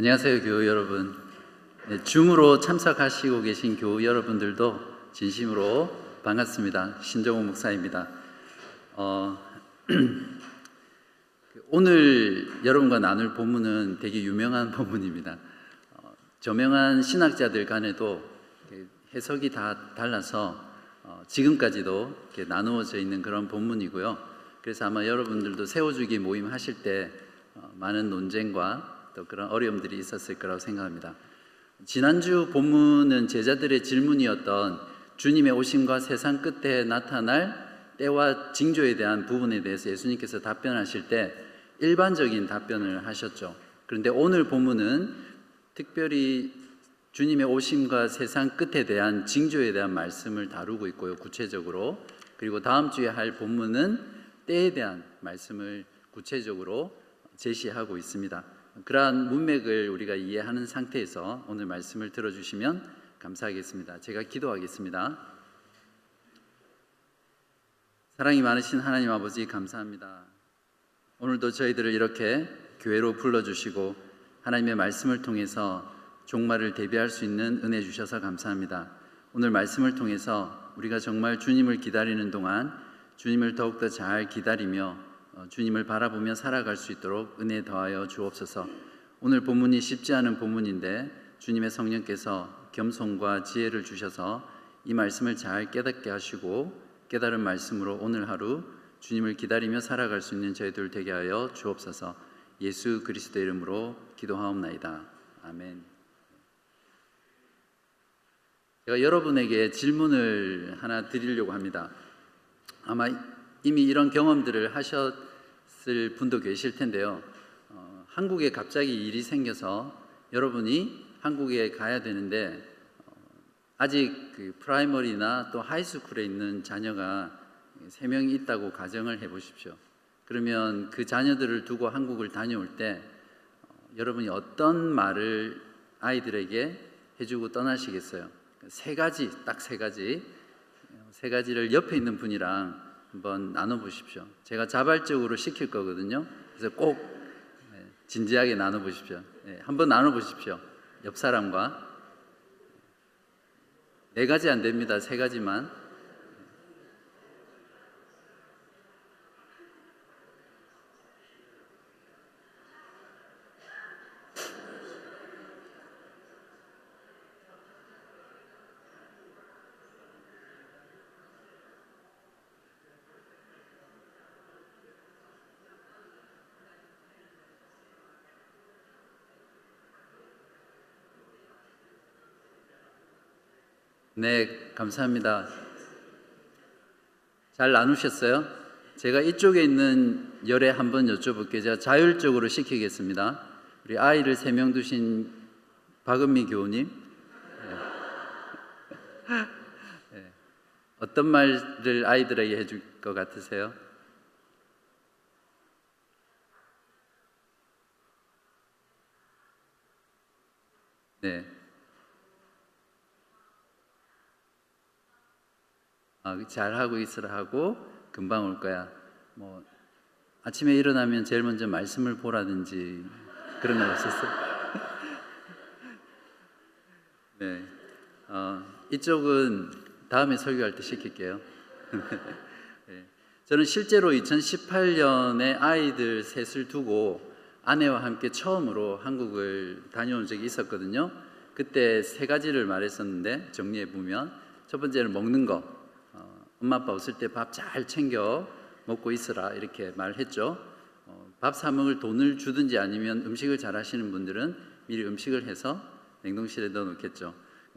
안녕하세요, 교우 여러분. 네, 줌으로 참석하시고 계신 교우 여러분들도 진심으로 반갑습니다. 신정호 목사입니다. 어, 오늘 여러분과 나눌 본문은 되게 유명한 본문입니다. 어, 저명한 신학자들 간에도 해석이 다 달라서 어, 지금까지도 나누어져 있는 그런 본문이고요. 그래서 아마 여러분들도 세워주기 모임 하실 때 어, 많은 논쟁과 또 그런 어려움들이 있었을 거라고 생각합니다. 지난주 본문은 제자들의 질문이었던 주님의 오심과 세상 끝에 나타날 때와 징조에 대한 부분에 대해서 예수님께서 답변하실 때 일반적인 답변을 하셨죠. 그런데 오늘 본문은 특별히 주님의 오심과 세상 끝에 대한 징조에 대한 말씀을 다루고 있고요. 구체적으로. 그리고 다음 주에 할 본문은 때에 대한 말씀을 구체적으로 제시하고 있습니다. 그러한 문맥을 우리가 이해하는 상태에서 오늘 말씀을 들어주시면 감사하겠습니다. 제가 기도하겠습니다. 사랑이 많으신 하나님 아버지 감사합니다. 오늘도 저희들을 이렇게 교회로 불러주시고 하나님의 말씀을 통해서 종말을 대비할 수 있는 은혜 주셔서 감사합니다. 오늘 말씀을 통해서 우리가 정말 주님을 기다리는 동안 주님을 더욱더 잘 기다리며 어, 주님을 바라보며 살아갈 수 있도록 은혜 더하여 주옵소서. 오늘 본문이 쉽지 않은 본문인데 주님의 성령께서 겸손과 지혜를 주셔서 이 말씀을 잘 깨닫게 하시고 깨달은 말씀으로 오늘 하루 주님을 기다리며 살아갈 수 있는 저희들 되게 하여 주옵소서. 예수 그리스도 이름으로 기도하옵나이다. 아멘. 제가 여러분에게 질문을 하나 드리려고 합니다. 아마 이미 이런 경험들을 하셨 을 분도 계실 텐데요. 어, 한국에 갑자기 일이 생겨서 여러분이 한국에 가야 되는데 어, 아직 그 프라이머리나 또 하이스쿨에 있는 자녀가 세 명이 있다고 가정을 해보십시오. 그러면 그 자녀들을 두고 한국을 다녀올 때 어, 여러분이 어떤 말을 아이들에게 해주고 떠나시겠어요? 세 가지, 딱 세 가지, 세 가지를 옆에 있는 분이랑 한번 나눠보십시오. 제가 자발적으로 시킬 거거든요. 그래서 꼭 네, 진지하게 나눠보십시오. 네, 한번 나눠보십시오. 옆 사람과 네 가지 안 됩니다. 세 가지만. 네, 감사합니다. 잘 나누셨어요? 제가 이쪽에 있는 열에 한번 여쭤볼게요. 제가 자율적으로 시키겠습니다. 우리 아이를 세 명 두신 박은미 교우님. 네. 네. 어떤 말을 아이들에게 해줄 것 같으세요? 네. 아, 잘 하고 있으라 하고 금방 올 거야. 뭐 아침에 일어나면 제일 먼저 말씀을 보라든지 그런 거 없었어? 네. 어, 이쪽은 다음에 설교할 때 시킬게요. 네. 저는 실제로 2018년에 아이들 셋을 두고 아내와 함께 처음으로 한국을 다녀온 적이 있었거든요. 그때 세 가지를 말했었는데 정리해 보면 첫 번째는 먹는 거, 엄마 아빠 없을 때 밥 잘 챙겨 먹고 있으라 이렇게 말했죠. 어, 밥사 먹을 돈을 주든지 아니면 음식을 잘 하시는 분들은 미리 음식을 해서 냉동실에 넣어 놓겠죠.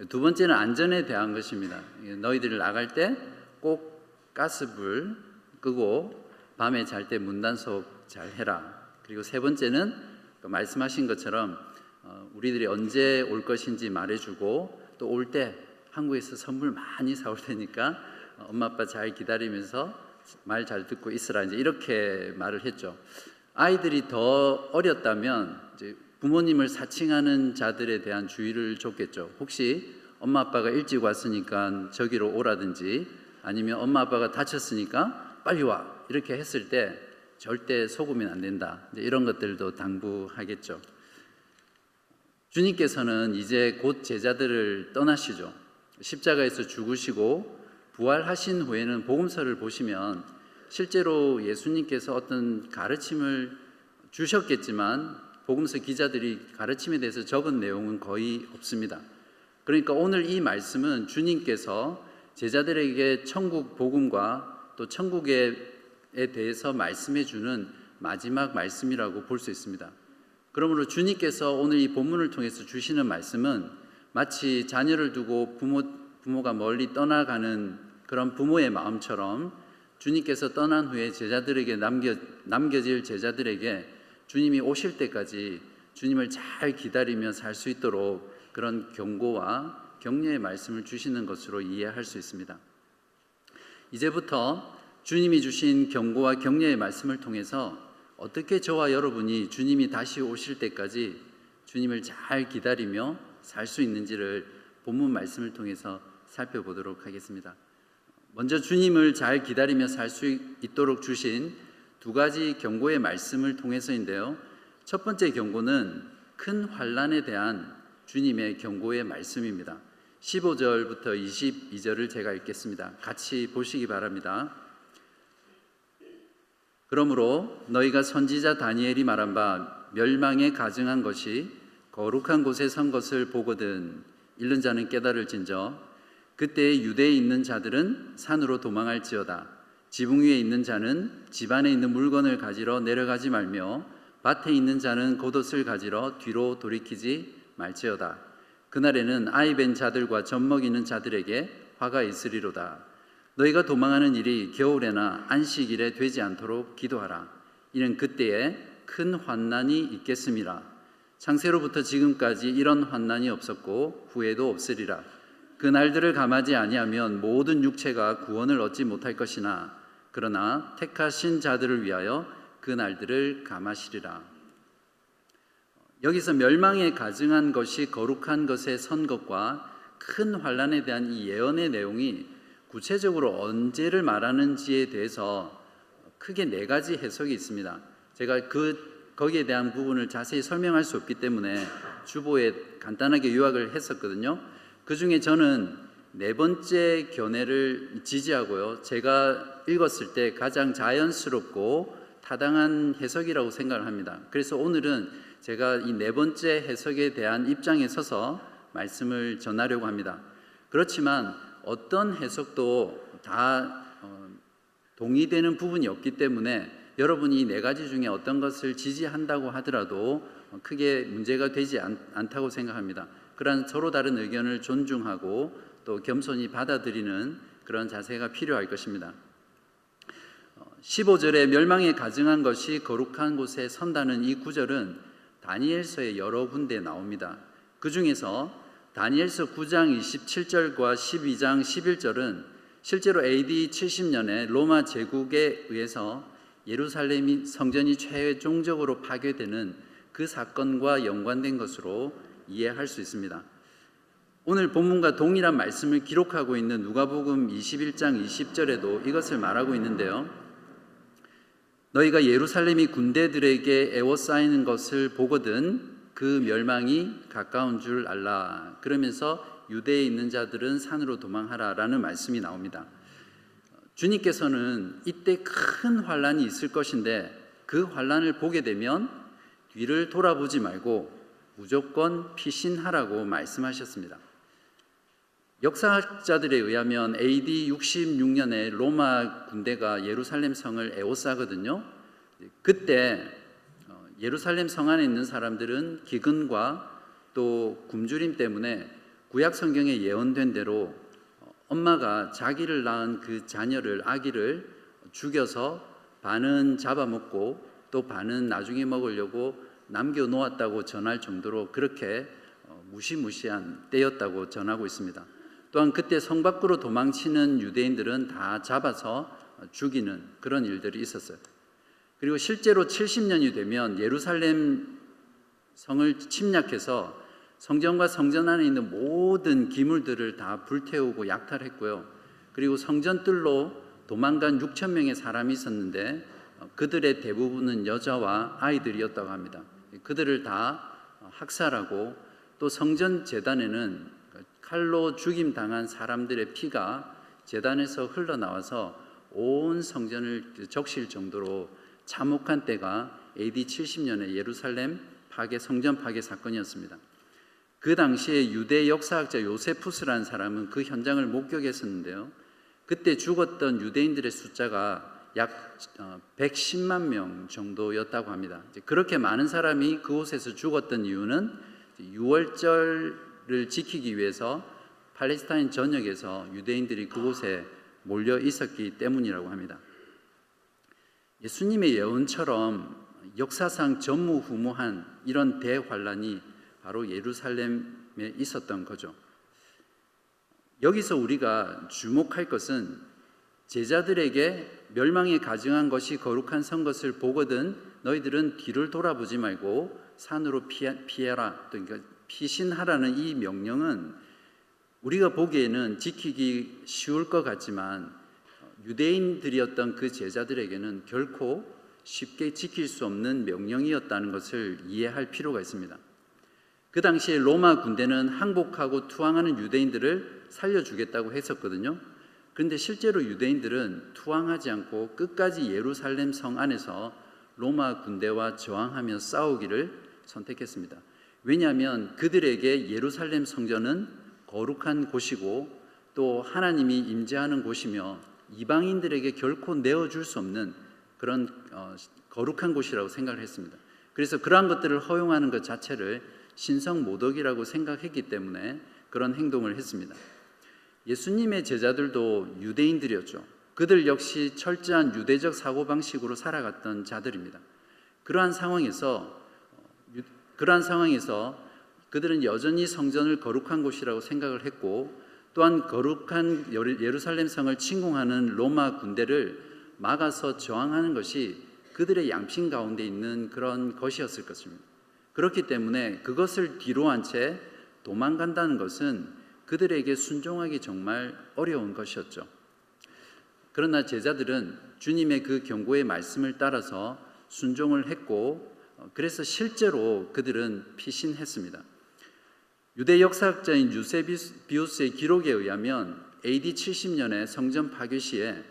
두 번째는 안전에 대한 것입니다. 너희들 나갈 때 꼭 가스불 끄고 밤에 잘 때 문단속 잘 해라. 그리고 세 번째는 말씀하신 것처럼 어, 우리들이 언제 올 것인지 말해주고 또 올 때 한국에서 선물 많이 사올 테니까 엄마 아빠 잘 기다리면서 말 잘 듣고 있으라 이제 이렇게 말을 했죠. 아이들이 더 어렸다면 부모님을 사칭하는 자들에 대한 주의를 줬겠죠. 혹시 엄마 아빠가 일찍 왔으니까 저기로 오라든지 아니면 엄마 아빠가 다쳤으니까 빨리 와 이렇게 했을 때 절대 속으면 안 된다. 이런 것들도 당부하겠죠. 주님께서는 이제 곧 제자들을 떠나시죠. 십자가에서 죽으시고 부활하신 후에는 복음서를 보시면 실제로 예수님께서 어떤 가르침을 주셨겠지만 복음서 기자들이 가르침에 대해서 적은 내용은 거의 없습니다. 그러니까 오늘 이 말씀은 주님께서 제자들에게 천국 복음과 또 천국에 대해서 말씀해 주는 마지막 말씀이라고 볼 수 있습니다. 그러므로 주님께서 오늘 이 본문을 통해서 주시는 말씀은 마치 자녀를 두고 부모, 부모가 멀리 떠나가는 그런 부모의 마음처럼 주님께서 떠난 후에 제자들에게 남겨, 남겨질 제자들에게 주님이 오실 때까지 주님을 잘 기다리며 살 수 있도록 그런 경고와 격려의 말씀을 주시는 것으로 이해할 수 있습니다. 이제부터 주님이 주신 경고와 격려의 말씀을 통해서 어떻게 저와 여러분이 주님이 다시 오실 때까지 주님을 잘 기다리며 살 수 있는지를 본문 말씀을 통해서 살펴보도록 하겠습니다. 먼저 주님을 잘 기다리며 살 수 있도록 주신 두 가지 경고의 말씀을 통해서인데요. 첫 번째 경고는 큰 환란에 대한 주님의 경고의 말씀입니다. 15절부터 22절을 제가 읽겠습니다. 같이 보시기 바랍니다. 그러므로 너희가 선지자 다니엘이 말한 바 멸망에 가증한 것이 거룩한 곳에 선 것을 보거든 읽는 자는 깨달을진저 그때 유대에 있는 자들은 산으로 도망할지어다 지붕 위에 있는 자는 집 안에 있는 물건을 가지러 내려가지 말며 밭에 있는 자는 겉옷을 가지러 뒤로 돌이키지 말지어다 그날에는 아이 벤 자들과 젖 먹이는 자들에게 화가 있으리로다 너희가 도망하는 일이 겨울에나 안식일에 되지 않도록 기도하라. 이는 그때에 큰 환난이 있겠음이라. 창세로부터 지금까지 이런 환난이 없었고 후에도 없으리라. 그 날들을 감하지 아니하면 모든 육체가 구원을 얻지 못할 것이나 그러나 택하신 자들을 위하여 그 날들을 감하시리라. 여기서 멸망에 가증한 것이 거룩한 것에 선 것과 큰 환란에 대한 이 예언의 내용이 구체적으로 언제를 말하는지에 대해서 크게 네 가지 해석이 있습니다. 제가 그 거기에 대한 부분을 자세히 설명할 수 없기 때문에 주보에 간단하게 요약을 했었거든요. 그 중에 저는 네 번째 견해를 지지하고요. 제가 읽었을 때 가장 자연스럽고 타당한 해석이라고 생각을 합니다. 그래서 오늘은 제가 이 네 번째 해석에 대한 입장에 서서 말씀을 전하려고 합니다. 그렇지만 어떤 해석도 다 어, 동의되는 부분이 없기 때문에 여러분이 네 가지 중에 어떤 것을 지지한다고 하더라도 크게 문제가 되지 않, 다고 생각합니다. 그런 서로 다른 의견을 존중하고 또 겸손히 받아들이는 그런 자세가 필요할 것입니다. 15절에 어, 멸망에 가증한 것이 거룩한 곳에 선다는 이 구절은 다니엘서의 여러 군데 나옵니다. 그 중에서 다니엘서 9장 27절과 12장 11절은 실제로 AD 70년에 로마 제국에 의해서 예루살렘이 성전이 최종적으로 파괴되는 그 사건과 연관된 것으로 이해할 수 있습니다. 오늘 본문과 동일한 말씀을 기록하고 있는 누가복음 21장 20절에도 이것을 말하고 있는데요. 너희가 예루살렘이 군대들에게 애워싸이는 것을 보거든 그 멸망이 가까운 줄 알라. 그러면서 유대에 있는 자들은 산으로 도망하라라는 말씀이 나옵니다. 주님께서는 이때 큰 환란이 있을 것인데 그 환란을 보게 되면 뒤를 돌아보지 말고 무조건 피신하라고 말씀하셨습니다. 역사학자들에 의하면 AD 66년에 로마 군대가 예루살렘 성을 에워싸거든요. 그때 예루살렘 성 안에 있는 사람들은 기근과 또 굶주림 때문에 구약 성경에 예언된 대로 엄마가 자기를 낳은 그 자녀를 아기를 죽여서 반은 잡아먹고 또 반은 나중에 먹으려고 남겨 놓았다고 전할 정도로 그렇게 어, 무시무시한 때였다고 전하고 있습니다. 또한 그때 성 밖으로 도망치는 유대인들은 다 잡아서 죽이는 그런 일들이 있었어요. 그리고 실제로 70년이 되면 예루살렘 성을 침략해서 성전과 성전 안에 있는 모든 기물들을 다 불태우고 약탈했고요. 그리고 성전들로 도망간 6천 명의 사람이 있었는데 어, 그들의 대부분은 여자와 아이들이었다고 합니다. 그들을 다 학살하고 또 성전 재단에는 칼로 죽임 당한 사람들의 피가 재단에서 흘러나와서 온 성전을 적실 정도로 참혹한 때가 AD 70년의 예루살렘 파괴 성전 파괴 사건이었습니다. 그 당시에 유대 역사학자 요세푸스라는 사람은 그 현장을 목격했었는데요. 그때 죽었던 유대인들의 숫자가 약 110만 명 정도였다고 합니다. 그렇게 많은 사람이 그곳에서 죽었던 이유는 6월절을 지키기 위해서 팔레스타인 전역에서 유대인들이 그곳에 몰려 있었기 때문이라고 합니다. 예수님의 예언처럼 역사상 전무후무한 이런 대환란이 바로 예루살렘에 있었던 거죠. 여기서 우리가 주목할 것은 제자들에게 멸망에 가증한 것이 거룩한 선 것을 보거든 너희들은 뒤를 돌아보지 말고 산으로 피해 라. 그러니까 피신하라는 이 명령은 우리가 보기에는 지키기 쉬울 것 같지만 유대인들이었던 그 제자들에게는 결코 쉽게 지킬 수 없는 명령이었다는 것을 이해할 필요가 있습니다. 그 당시에 로마 군대는 항복하고 투항하는 유대인들을 살려주겠다고 했었거든요. 그런데 실제로 유대인들은 투항하지 않고 끝까지 예루살렘 성 안에서 로마 군대와 저항하며 싸우기를 선택했습니다. 왜냐하면 그들에게 예루살렘 성전은 거룩한 곳이고 또 하나님이 임재하는 곳이며 이방인들에게 결코 내어줄 수 없는 그런 어, 거룩한 곳이라고 생각을 했습니다. 그래서 그러한 것들을 허용하는 것 자체를 신성 모독이라고 생각했기 때문에 그런 행동을 했습니다. 예수님의 제자들도 유대인들이었죠. 그들 역시 철저한 유대적 사고방식으로 살아갔던 자들입니다. 그러한 상황에서 그러한 상황에서 그들은 여전히 성전을 거룩한 곳이라고 생각을 했고 또한 거룩한 예루살렘 성을 침공하는 로마 군대를 막아서 저항하는 것이 그들의 양심 가운데 있는 그런 것이었을 것입니다. 그렇기 때문에 그것을 뒤로한 채 도망간다는 것은 그들에게 순종하기 정말 어려운 것이었죠. 그러나 제자들은 주님의 그 경고의 말씀을 따라서 순종을 했고 그래서 실제로 그들은 피신했습니다. 유대 역사학자인 유세비우스의 기록에 의하면 AD 70년에 성전 파괴 시에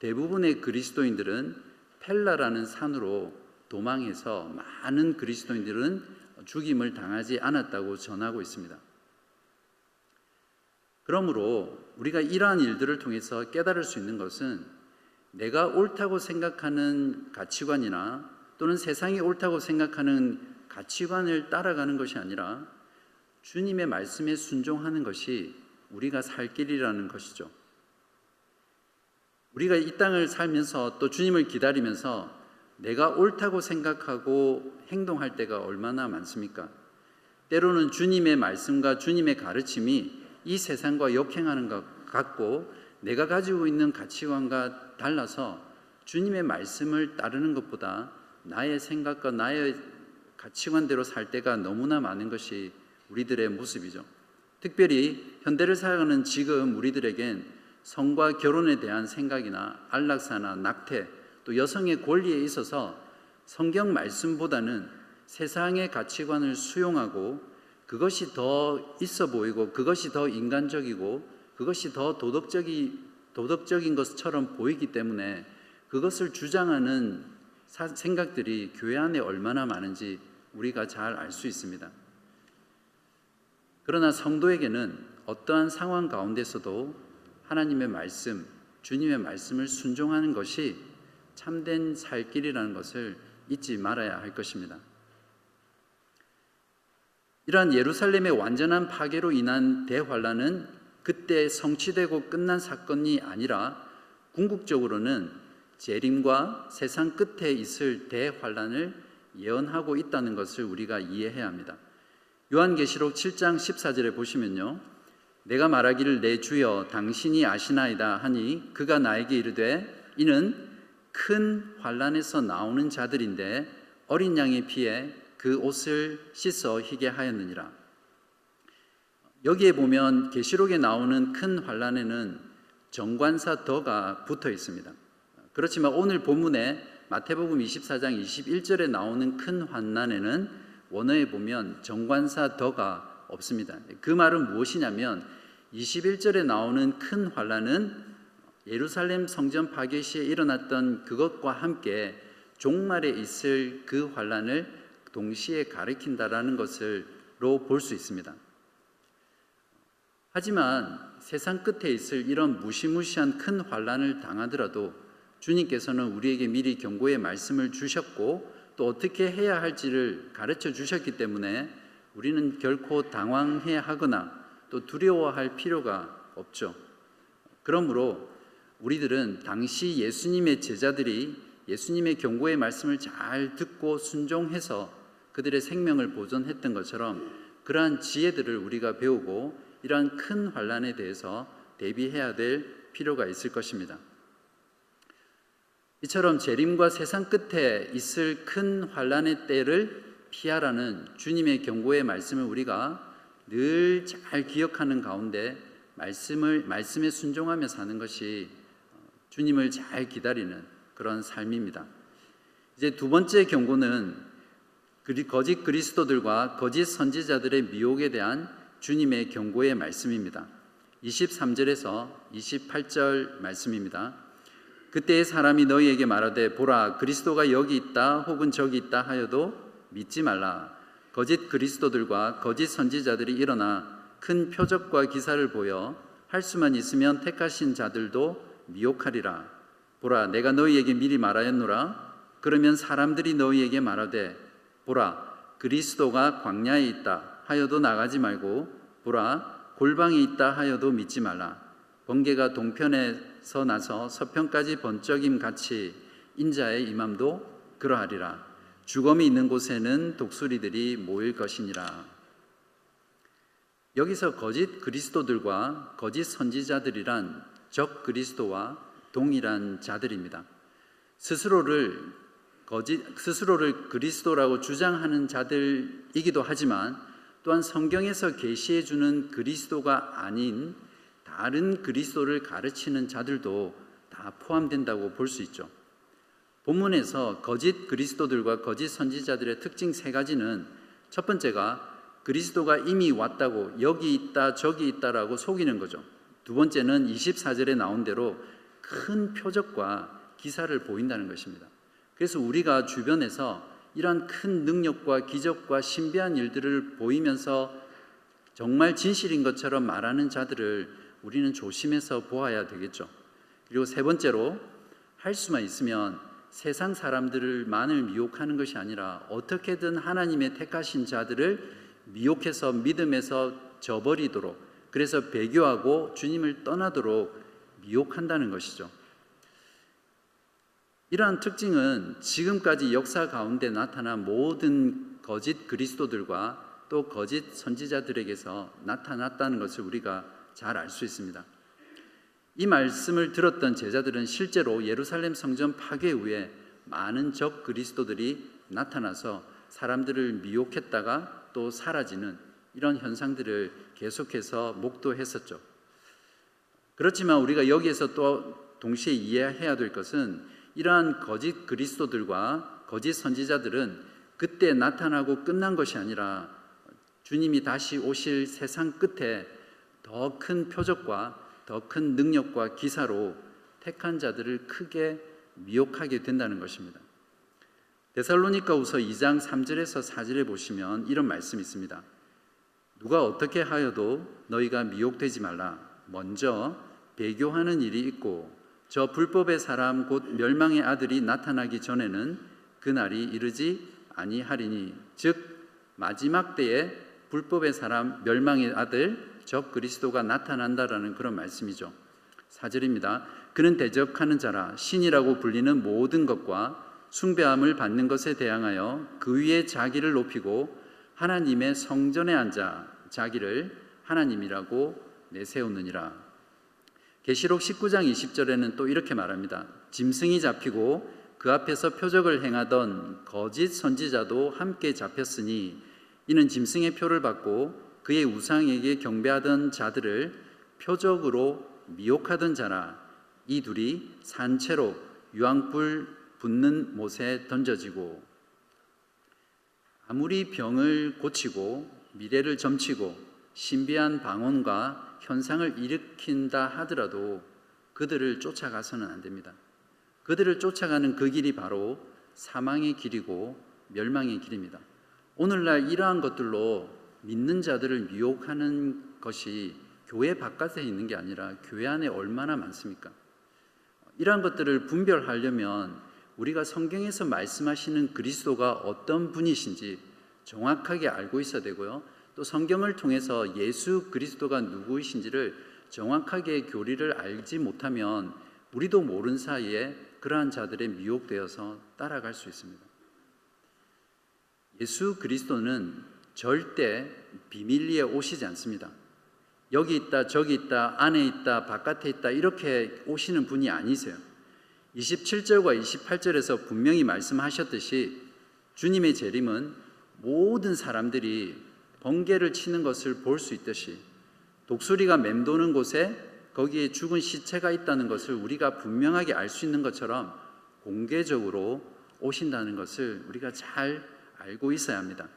대부분의 그리스도인들은 펠라라는 산으로 도망해서 많은 그리스도인들은 죽임을 당하지 않았다고 전하고 있습니다. 그러므로 우리가 이러한 일들을 통해서 깨달을 수 있는 것은 내가 옳다고 생각하는 가치관이나 또는 세상이 옳다고 생각하는 가치관을 따라가는 것이 아니라 주님의 말씀에 순종하는 것이 우리가 살 길이라는 것이죠. 우리가 이 땅을 살면서 또 주님을 기다리면서 내가 옳다고 생각하고 행동할 때가 얼마나 많습니까? 때로는 주님의 말씀과 주님의 가르침이 이 세상과 역행하는 것 같고 내가 가지고 있는 가치관과 달라서 주님의 말씀을 따르는 것보다 나의 생각과 나의 가치관대로 살 때가 너무나 많은 것이 우리들의 모습이죠. 특별히 현대를 살아가는 지금 우리들에겐 성과 결혼에 대한 생각이나 안락사나 낙태 또 여성의 권리에 있어서 성경 말씀보다는 세상의 가치관을 수용하고 그것이 더 있어 보이고 그것이 더 인간적이고 그것이 더 도덕적이 도덕적인 것처럼 보이기 때문에 그것을 주장하는 생각들이 교회 안에 얼마나 많은지 우리가 잘 알 수 있습니다. 그러나 성도에게는 어떠한 상황 가운데서도 하나님의 말씀, 주님의 말씀을 순종하는 것이 참된 살 길이라는 것을 잊지 말아야 할 것입니다. 이러한 예루살렘의 완전한 파괴로 인한 대환란은 그때 성취되고 끝난 사건이 아니라 궁극적으로는 재림과 세상 끝에 있을 대환란을 예언하고 있다는 것을 우리가 이해해야 합니다. 요한계시록 7장 14절에 보시면요. 내가 말하기를 내 주여 당신이 아시나이다 하니 그가 나에게 이르되 이는 큰 환란에서 나오는 자들인데 어린 양의 피에 그 옷을 씻어 희게 하였느니라. 여기에 보면 계시록에 나오는 큰 환란에는 정관사 더가 붙어 있습니다. 그렇지만 오늘 본문에 마태복음 24장 21절에 나오는 큰 환난에는 원어에 보면 정관사 더가 없습니다. 그 말은 무엇이냐면 21절에 나오는 큰 환란은 예루살렘 성전 파괴 시에 일어났던 그것과 함께 종말에 있을 그 환란을 동시에 가리킨다라는 것을로 볼 수 있습니다. 하지만 세상 끝에 있을 이런 무시무시한 큰 환란을 당하더라도 주님께서는 우리에게 미리 경고의 말씀을 주셨고 또 어떻게 해야 할지를 가르쳐 주셨기 때문에 우리는 결코 당황해야 하거나 또 두려워할 필요가 없죠. 그러므로 우리들은 당시 예수님의 제자들이 예수님의 경고의 말씀을 잘 듣고 순종해서 그들의 생명을 보존했던 것처럼 그러한 지혜들을 우리가 배우고 이러한 큰 환란에 대해서 대비해야 될 필요가 있을 것입니다. 이처럼 재림과 세상 끝에 있을 큰 환란의 때를 피하라는 주님의 경고의 말씀을 우리가 늘 잘 기억하는 가운데 말씀을 말씀에 순종하며 사는 것이 주님을 잘 기다리는 그런 삶입니다. 이제 두 번째 경고는 거짓 그리스도들과 거짓 선지자들의 미혹에 대한 주님의 경고의 말씀입니다. 23절에서 28절 말씀입니다. 그때의 사람이 너희에게 말하되 보라 그리스도가 여기 있다 혹은 저기 있다 하여도 믿지 말라 거짓 그리스도들과 거짓 선지자들이 일어나 큰 표적과 기사를 보여 할 수만 있으면 택하신 자들도 미혹하리라 보라 내가 너희에게 미리 말하였노라 그러면 사람들이 너희에게 말하되 보라 그리스도가 광야에 있다 하여도 나가지 말고 보라 골방에 있다 하여도 믿지 말라 번개가 동편에서 나서 서편까지 번쩍임 같이 인자의 임함도 그러하리라. 죽음이 있는 곳에는 독수리들이 모일 것이니라. 여기서 거짓 그리스도들과 거짓 선지자들이란 적 그리스도와 동일한 자들입니다. 스스로를 거짓 스스로를 그리스도라고 주장하는 자들이기도 하지만 또한 성경에서 계시해 주는 그리스도가 아닌 다른 그리스도를 가르치는 자들도 다 포함된다고 볼 수 있죠. 본문에서 거짓 그리스도들과 거짓 선지자들의 특징 세 가지는 첫 번째가 그리스도가 이미 왔다고 여기 있다 저기 있다라고 속이는 거죠. 두 번째는 24절에 나온 대로 큰 표적과 기사를 보인다는 것입니다. 그래서 우리가 주변에서 이러한 큰 능력과 기적과 신비한 일들을 보이면서 정말 진실인 것처럼 말하는 자들을 우리는 조심해서 보아야 되겠죠. 그리고 세 번째로 할 수만 있으면 세상 사람들만을 미혹하는 것이 아니라 어떻게든 하나님의 택하신 자들을 미혹해서 믿음에서 저버리도록 그래서 배교하고 주님을 떠나도록 미혹한다는 것이죠. 이러한 특징은 지금까지 역사 가운데 나타난 모든 거짓 그리스도들과 또 거짓 선지자들에게서 나타났다는 것을 우리가 잘 알 수 있습니다. 이 말씀을 들었던 제자들은 실제로 예루살렘 성전 파괴 후에 많은 적 그리스도들이 나타나서 사람들을 미혹했다가 또 사라지는 이런 현상들을 계속해서 목도했었죠. 그렇지만 우리가 여기에서 또 동시에 이해해야 될 것은 이러한 거짓 그리스도들과 거짓 선지자들은 그때 나타나고 끝난 것이 아니라 주님이 다시 오실 세상 끝에 더 큰 표적과 더 큰 능력과 기사로 택한 자들을 크게 미혹하게 된다는 것입니다. 데살로니가 우서 2장 3절에서 4절에 보시면 이런 말씀이 있습니다. 누가 어떻게 하여도 너희가 미혹되지 말라. 먼저 배교하는 일이 있고 저 불법의 사람 곧 멸망의 아들이 나타나기 전에는 그날이 이르지 아니하리니 즉 마지막 때에 불법의 사람 멸망의 아들 적 그리스도가 나타난다라는 그런 말씀이죠. 사절입니다. 그는 대적하는 자라 신이라고 불리는 모든 것과 숭배함을 받는 것에 대항하여 그 위에 자기를 높이고 하나님의 성전에 앉아 자기를 하나님이라고 내세우느니라. 계시록 19장 20절에는 또 이렇게 말합니다. 짐승이 잡히고 그 앞에서 표적을 행하던 거짓 선지자도 함께 잡혔으니 이는 짐승의 표를 받고 그의 우상에게 경배하던 자들을 표적으로 미혹하던 자라 이 둘이 산채로 유황불 붙는 못에 던져지고 아무리 병을 고치고 미래를 점치고 신비한 방언과 현상을 일으킨다 하더라도 그들을 쫓아가서는 안 됩니다. 그들을 쫓아가는 그 길이 바로 사망의 길이고 멸망의 길입니다. 오늘날 이러한 것들로 믿는 자들을 미혹하는 것이 교회 바깥에 있는 게 아니라 교회 안에 얼마나 많습니까? 이러한 것들을 분별하려면 우리가 성경에서 말씀하시는 그리스도가 어떤 분이신지 정확하게 알고 있어야 되고요. 또 성경을 통해서 예수 그리스도가 누구이신지를 정확하게 교리를 알지 못하면 우리도 모른 사이에 그러한 자들에 미혹되어서 따라갈 수 있습니다. 예수 그리스도는 절대 비밀리에 오시지 않습니다. 여기 있다, 저기 있다, 안에 있다, 바깥에 있다, 이렇게 오시는 분이 아니세요. 27절과 28절에서 분명히 말씀하셨듯이 주님의 재림은 모든 사람들이 번개를 치는 것을 볼 수 있듯이 독수리가 맴도는 곳에 거기에 죽은 시체가 있다는 것을 우리가 분명하게 알 수 있는 것처럼 공개적으로 오신다는 것을 우리가 잘 알고 있어야 합니다.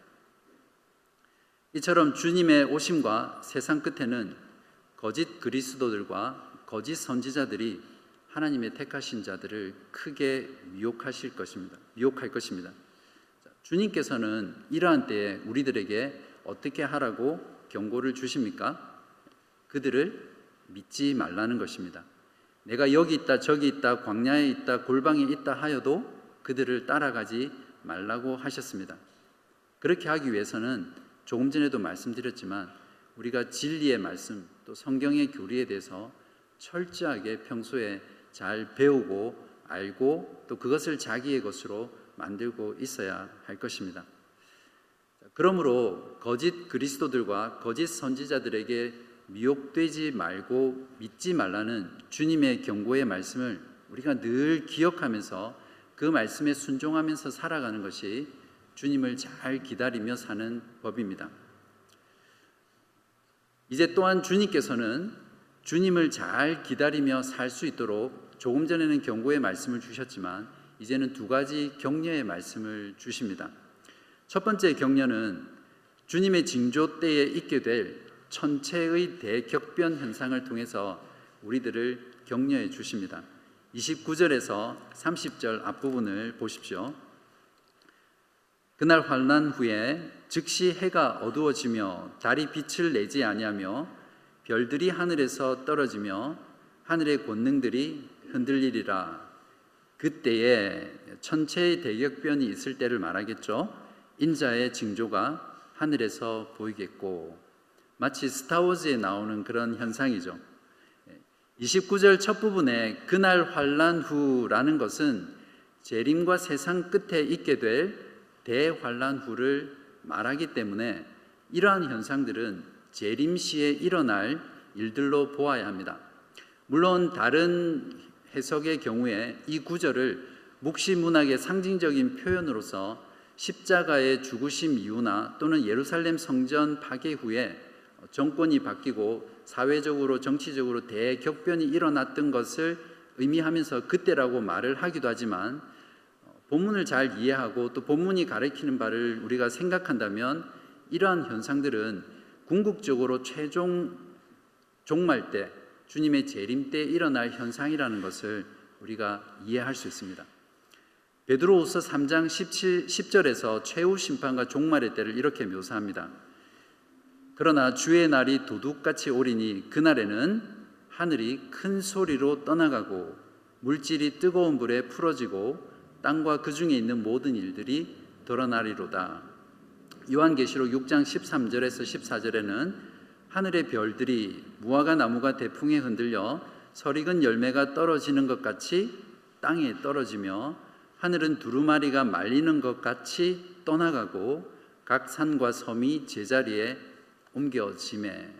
이처럼 주님의 오심과 세상 끝에는 거짓 그리스도들과 거짓 선지자들이 하나님의 택하신 자들을 크게 미혹하실 것입니다. 미혹할 것입니다. 주님께서는 이러한 때에 우리들에게 어떻게 하라고 경고를 주십니까? 그들을 믿지 말라는 것입니다. 내가 여기 있다, 저기 있다, 광야에 있다, 골방에 있다 하여도 그들을 따라가지 말라고 하셨습니다. 그렇게 하기 위해서는 조금 전에도 말씀드렸지만 우리가 진리의 말씀 또 성경의 교리에 대해서 철저하게 평소에 잘 배우고 알고 또 그것을 자기의 것으로 만들고 있어야 할 것입니다. 그러므로 거짓 그리스도들과 거짓 선지자들에게 미혹되지 말고 믿지 말라는 주님의 경고의 말씀을 우리가 늘 기억하면서 그 말씀에 순종하면서 살아가는 것이 주님을 잘 기다리며 사는 법입니다. 이제 또한 주님께서는 주님을 잘 기다리며 살 수 있도록 조금 전에는 경고의 말씀을 주셨지만 이제는 두 가지 격려의 말씀을 주십니다. 첫 번째 격려는 주님의 징조 때에 있게 될 천체의 대격변 현상을 통해서 우리들을 격려해 주십니다. 29절에서 30절 앞부분을 보십시오. 그날 환란 후에 즉시 해가 어두워지며 달이 빛을 내지 아니하며 별들이 하늘에서 떨어지며 하늘의 권능들이 흔들리리라. 그때에 천체의 대격변이 있을 때를 말하겠죠. 인자의 징조가 하늘에서 보이겠고 마치 스타워즈에 나오는 그런 현상이죠. 29절 첫 부분에 그날 환란 후라는 것은 재림과 세상 끝에 있게 될 대환란 후를 말하기 때문에 이러한 현상들은 재림 시에 일어날 일들로 보아야 합니다. 물론 다른 해석의 경우에 이 구절을 묵시 문학의 상징적인 표현으로서 십자가의 죽으심 이후나 또는 예루살렘 성전 파괴 후에 정권이 바뀌고 사회적으로 정치적으로 대격변이 일어났던 것을 의미하면서 그때라고 말을 하기도 하지만 본문을 잘 이해하고 또 본문이 가리키는 바를 우리가 생각한다면 이러한 현상들은 궁극적으로 최종 종말 때 주님의 재림 때 일어날 현상이라는 것을 우리가 이해할 수 있습니다. 베드로후서 3장 17, 10절에서 최후 심판과 종말의 때를 이렇게 묘사합니다. 그러나 주의 날이 도둑같이 오리니 그날에는 하늘이 큰 소리로 떠나가고 물질이 뜨거운 불에 풀어지고 땅과 그 중에 있는 모든 일들이 드러나리로다. 요한계시록 6장 13절에서 14절에는 하늘의 별들이 무화과 나무가 대풍에 흔들려 설익은 열매가 떨어지는 것 같이 땅에 떨어지며 하늘은 두루마리가 말리는 것 같이 떠나가고 각 산과 섬이 제자리에 옮겨짐에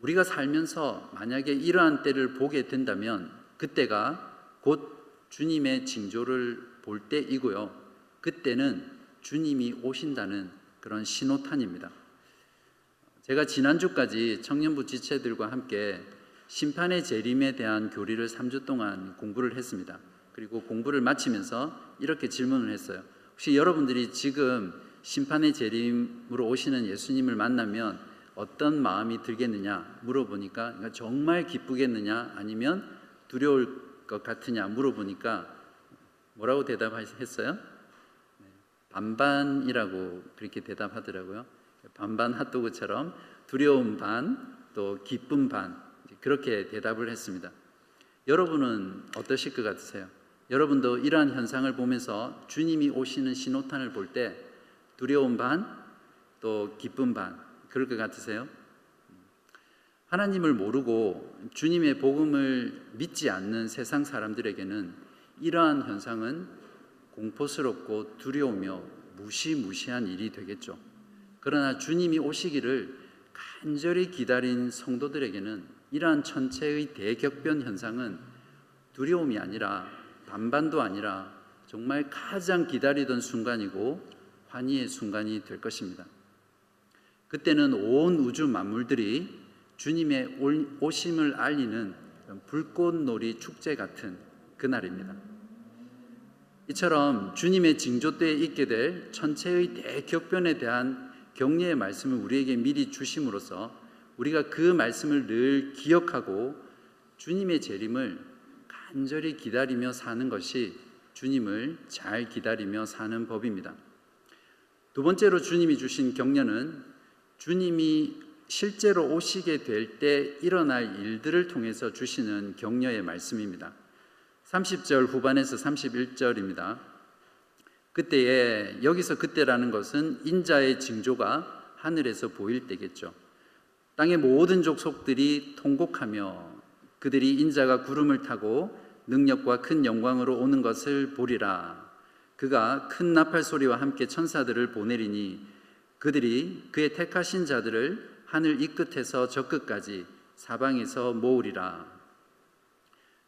우리가 살면서 만약에 이러한 때를 보게 된다면 그때가 곧 주님의 징조를 볼 때이고요. 그때는 주님이 오신다는 그런 신호탄입니다. 제가 지난주까지 청년부 지체들과 함께 심판의 재림에 대한 교리를 3주 동안 공부를 했습니다. 그리고 공부를 마치면서 이렇게 질문을 했어요. 혹시 여러분들이 지금 심판의 재림으로 오시는 예수님을 만나면 어떤 마음이 들겠느냐 물어보니까 그러니까 정말 기쁘겠느냐 아니면 두려울 것 같으냐 물어보니까 뭐라고 대답했어요? 네, 반반이라고 그렇게 대답하더라고요. 반반 핫도그처럼 두려움 반, 또 기쁨 반 그렇게 대답을 했습니다. 여러분은 어떠실 것 같으세요? 여러분도 이러한 현상을 보면서 주님이 오시는 신호탄을 볼 때 두려움 반, 또 기쁨 반 그럴 것 같으세요? 하나님을 모르고 주님의 복음을 믿지 않는 세상 사람들에게는 이러한 현상은 공포스럽고 두려우며 무시무시한 일이 되겠죠. 그러나 주님이 오시기를 간절히 기다린 성도들에게는 이러한 천체의 대격변 현상은 두려움이 아니라 반반도 아니라 정말 가장 기다리던 순간이고 환희의 순간이 될 것입니다. 그때는 온 우주 만물들이 주님의 오심을 알리는 불꽃놀이 축제 같은 그날입니다. 이처럼 주님의 징조 때에 있게 될 천체의 대격변에 대한 격려의 말씀을 우리에게 미리 주심으로써 우리가 그 말씀을 늘 기억하고 주님의 재림을 간절히 기다리며 사는 것이 주님을 잘 기다리며 사는 법입니다. 두 번째로 주님이 주신 격려는 주님이 실제로 오시게 될 때 일어날 일들을 통해서 주시는 격려의 말씀입니다. 30절 후반에서 31절입니다. 그때에 여기서 그때라는 것은 인자의 징조가 하늘에서 보일 때겠죠. 땅의 모든 족속들이 통곡하며 그들이 인자가 구름을 타고 능력과 큰 영광으로 오는 것을 보리라. 그가 큰 나팔 소리와 함께 천사들을 보내리니 그들이 그의 택하신 자들을 하늘 이 끝에서 저 끝까지 사방에서 모으리라.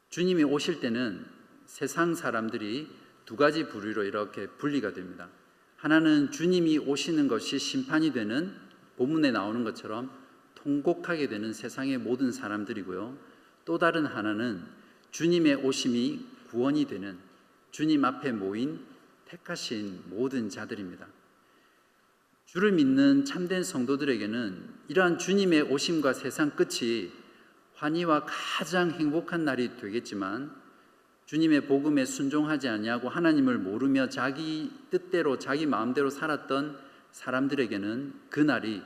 주님이 오실 때는 세상 사람들이 두 가지 부류로 이렇게 분리가 됩니다. 하나는 주님이 오시는 것이 심판이 되는 본문에 나오는 것처럼 통곡하게 되는 세상의 모든 사람들이고요. 또 다른 하나는 주님의 오심이 구원이 되는 주님 앞에 모인 택하신 모든 자들입니다. 주를 믿는 참된 성도들에게는 이러한 주님의 오심과 세상 끝이 환희와 가장 행복한 날이 되겠지만 주님의 복음에 순종하지 아니하고 하나님을 모르며 자기 뜻대로 자기 마음대로 살았던 사람들에게는 그 날이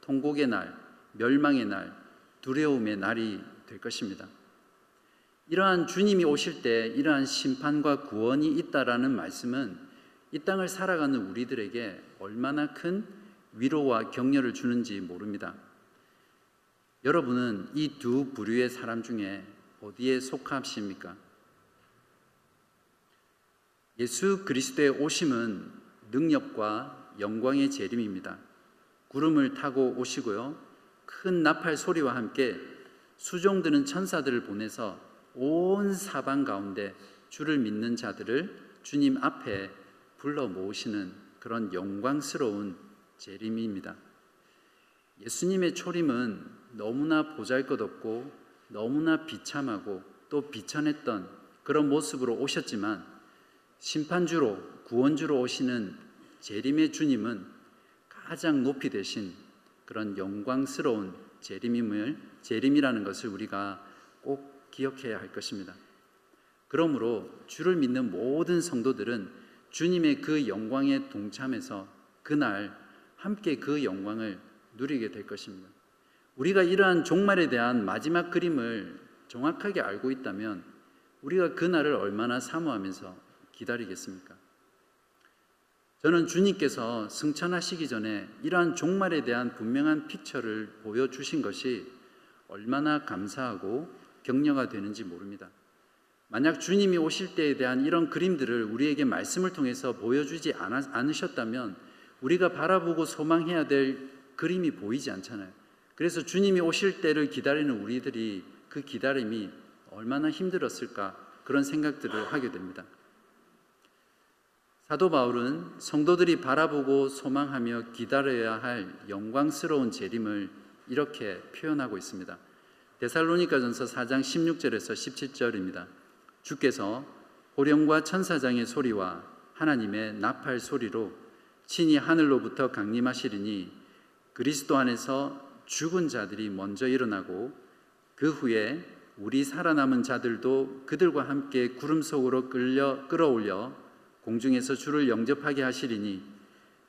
통곡의 날, 멸망의 날, 두려움의 날이 될 것입니다. 이러한 주님이 오실 때 이러한 심판과 구원이 있다라는 말씀은 이 땅을 살아가는 우리들에게 얼마나 큰 위로와 격려를 주는지 모릅니다. 여러분은 이 두 부류의 사람 중에 어디에 속하십니까? 예수 그리스도의 오심은 능력과 영광의 재림입니다. 구름을 타고 오시고요. 큰 나팔 소리와 함께 수종드는 천사들을 보내서 온 사방 가운데 주를 믿는 자들을 주님 앞에 불러 모으시는 그런 영광스러운 재림입니다. 예수님의 초림은 너무나 보잘것없고 너무나 비참하고 또 비천했던 그런 모습으로 오셨지만 심판주로 구원주로 오시는 재림의 주님은 가장 높이 되신 그런 영광스러운 재림임을 재림이라는 것을 우리가 꼭 기억해야 할 것입니다. 그러므로 주를 믿는 모든 성도들은 주님의 그 영광에 동참해서 그날 함께 그 영광을 누리게 될 것입니다. 우리가 이러한 종말에 대한 마지막 그림을 정확하게 알고 있다면 우리가 그날을 얼마나 사모하면서 기다리겠습니까? 저는 주님께서 승천하시기 전에 이러한 종말에 대한 분명한 픽처를 보여주신 것이 얼마나 감사하고 격려가 되는지 모릅니다. 만약 주님이 오실 때에 대한 이런 그림들을 우리에게 말씀을 통해서 보여주지 않으셨다면 우리가 바라보고 소망해야 될 그림이 보이지 않잖아요. 그래서 주님이 오실 때를 기다리는 우리들이 그 기다림이 얼마나 힘들었을까 그런 생각들을 하게 됩니다. 사도 바울은 성도들이 바라보고 소망하며 기다려야 할 영광스러운 재림을 이렇게 표현하고 있습니다. 데살로니가전서 4장 16절에서 17절입니다. 주께서 호령과 천사장의 소리와 하나님의 나팔 소리로 친히 하늘로부터 강림하시리니 그리스도 안에서 죽은 자들이 먼저 일어나고 그 후에 우리 살아남은 자들도 그들과 함께 구름 속으로 끌려 끌어올려 공중에서 주를 영접하게 하시리니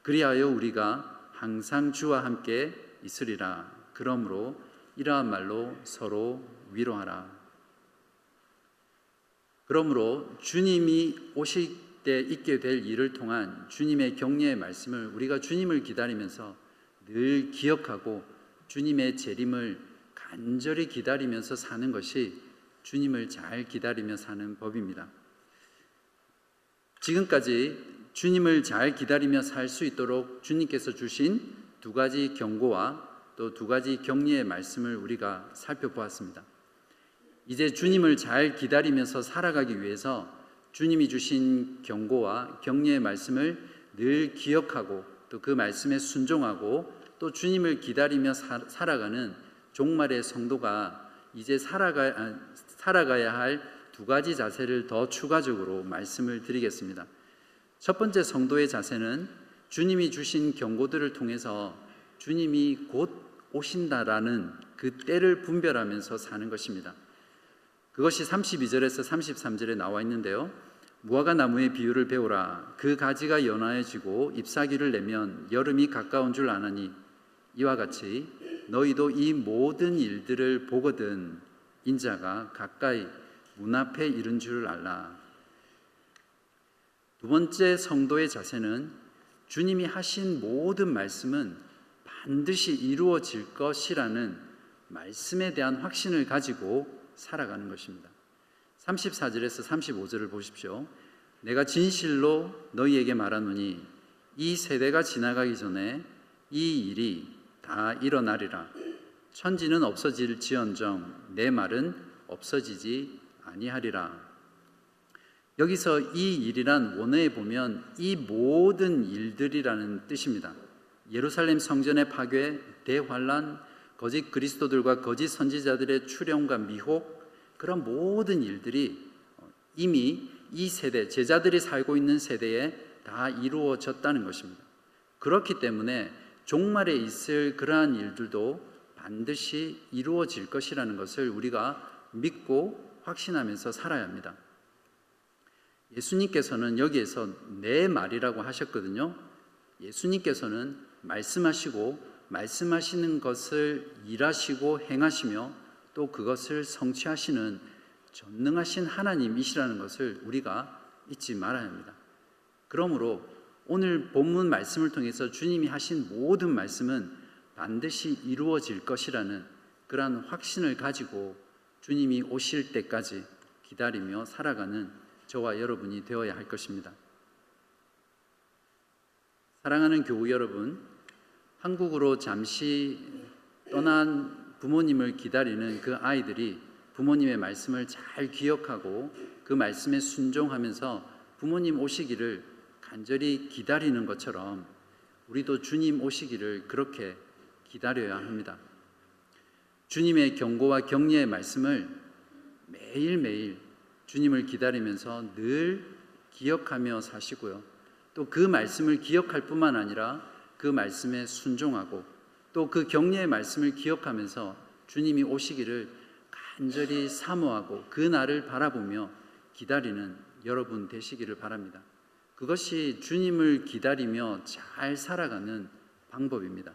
그리하여 우리가 항상 주와 함께 있으리라. 그러므로 이러한 말로 서로 위로하라. 그러므로 주님이 오실 때 있게 될 일을 통한 주님의 격려의 말씀을 우리가 주님을 기다리면서 늘 기억하고 주님의 재림을 간절히 기다리면서 사는 것이 주님을 잘 기다리며 사는 법입니다. 지금까지 주님을 잘 기다리며 살 수 있도록 주님께서 주신 두 가지 경고와 또 두 가지 격려의 말씀을 우리가 살펴보았습니다. 이제 주님을 잘 기다리면서 살아가기 위해서 주님이 주신 경고와 격려의 말씀을 늘 기억하고 또 그 말씀에 순종하고 또 주님을 기다리며 사, 살아가는 종말의 성도가 이제 살아가, 아, 살아가야 할 두 가지 자세를 더 추가적으로 말씀을 드리겠습니다. 첫 번째 성도의 자세는 주님이 주신 경고들을 통해서 주님이 곧 오신다라는 그 때를 분별하면서 사는 것입니다. 그것이 32절에서 33절에 나와 있는데요. 무화과 나무의 비유를 배우라. 그 가지가 연하여지고 잎사귀를 내면 여름이 가까운 줄 아나니 이와 같이 너희도 이 모든 일들을 보거든 인자가 가까이 문 앞에 이른 줄을 알라. 두 번째 성도의 자세는 주님이 하신 모든 말씀은 반드시 이루어질 것이라는 말씀에 대한 확신을 가지고 살아가는 것입니다. 34절에서 35절을 보십시오. 내가 진실로 너희에게 말하노니 이 세대가 지나가기 전에 이 일이 다 일어나리라. 천지는 없어질지언정 내 말은 없어지지 아니하리라. 여기서 이 일이란 원어에 보면 이 모든 일들이라는 뜻입니다. 예루살렘 성전의 파괴, 대환란, 거짓 그리스도들과 거짓 선지자들의 출현과 미혹 그런 모든 일들이 이미 이 세대 제자들이 살고 있는 세대에 다 이루어졌다는 것입니다. 그렇기 때문에 종말에 있을 그러한 일들도 반드시 이루어질 것이라는 것을 우리가 믿고 확신하면서 살아야 합니다. 예수님께서는 여기에서 내 말이라고 하셨거든요. 예수님께서는 말씀하시고 말씀하시는 것을 일하시고 행하시며 또 그것을 성취하시는 전능하신 하나님이시라는 것을 우리가 잊지 말아야 합니다. 그러므로 오늘 본문 말씀을 통해서 주님이 하신 모든 말씀은 반드시 이루어질 것이라는 그러한 확신을 가지고 주님이 오실 때까지 기다리며 살아가는 저와 여러분이 되어야 할 것입니다. 사랑하는 교우 여러분, 한국으로 잠시 떠난 부모님을 기다리는 그 아이들이 부모님의 말씀을 잘 기억하고 그 말씀에 순종하면서 부모님 오시기를 간절히 기다리는 것처럼 우리도 주님 오시기를 그렇게 기다려야 합니다. 주님의 경고와 격려의 말씀을 매일매일 주님을 기다리면서 늘 기억하며 사시고요. 또 그 말씀을 기억할 뿐만 아니라 그 말씀에 순종하고 또 그 격려의 말씀을 기억하면서 주님이 오시기를 간절히 사모하고 그 날을 바라보며 기다리는 여러분 되시기를 바랍니다. 그것이 주님을 기다리며 잘 살아가는 방법입니다.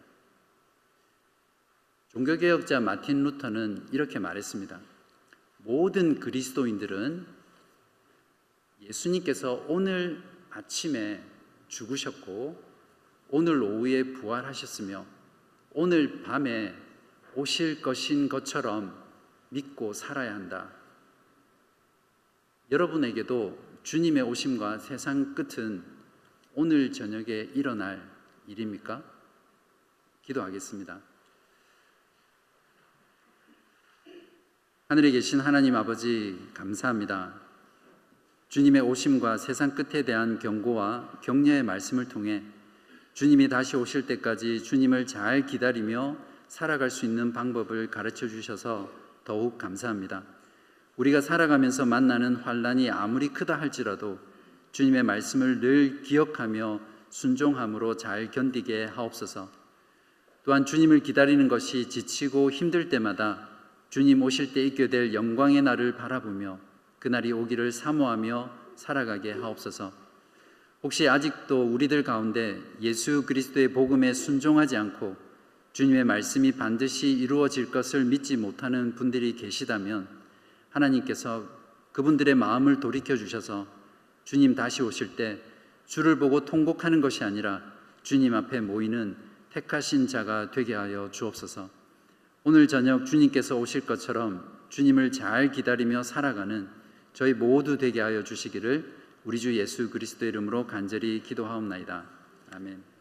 종교개혁자 마틴 루터는 이렇게 말했습니다. 모든 그리스도인들은 예수님께서 오늘 아침에 죽으셨고 오늘 오후에 부활하셨으며 오늘 밤에 오실 것인 것처럼 믿고 살아야 한다. 여러분에게도 주님의 오심과 세상 끝은 오늘 저녁에 일어날 일입니까? 기도하겠습니다. 하늘에 계신 하나님 아버지 감사합니다. 주님의 오심과 세상 끝에 대한 경고와 격려의 말씀을 통해 주님이 다시 오실 때까지 주님을 잘 기다리며 살아갈 수 있는 방법을 가르쳐 주셔서 더욱 감사합니다. 우리가 살아가면서 만나는 환란이 아무리 크다 할지라도 주님의 말씀을 늘 기억하며 순종함으로 잘 견디게 하옵소서. 또한 주님을 기다리는 것이 지치고 힘들 때마다 주님 오실 때 있게 될 영광의 날을 바라보며 그날이 오기를 사모하며 살아가게 하옵소서. 혹시 아직도 우리들 가운데 예수 그리스도의 복음에 순종하지 않고 주님의 말씀이 반드시 이루어질 것을 믿지 못하는 분들이 계시다면 하나님께서 그분들의 마음을 돌이켜 주셔서 주님 다시 오실 때 주를 보고 통곡하는 것이 아니라 주님 앞에 모이는 택하신 자가 되게 하여 주옵소서. 오늘 저녁 주님께서 오실 것처럼 주님을 잘 기다리며 살아가는 저희 모두 되게 하여 주시기를 우리 주 예수 그리스도 이름으로 간절히 기도하옵나이다. 아멘.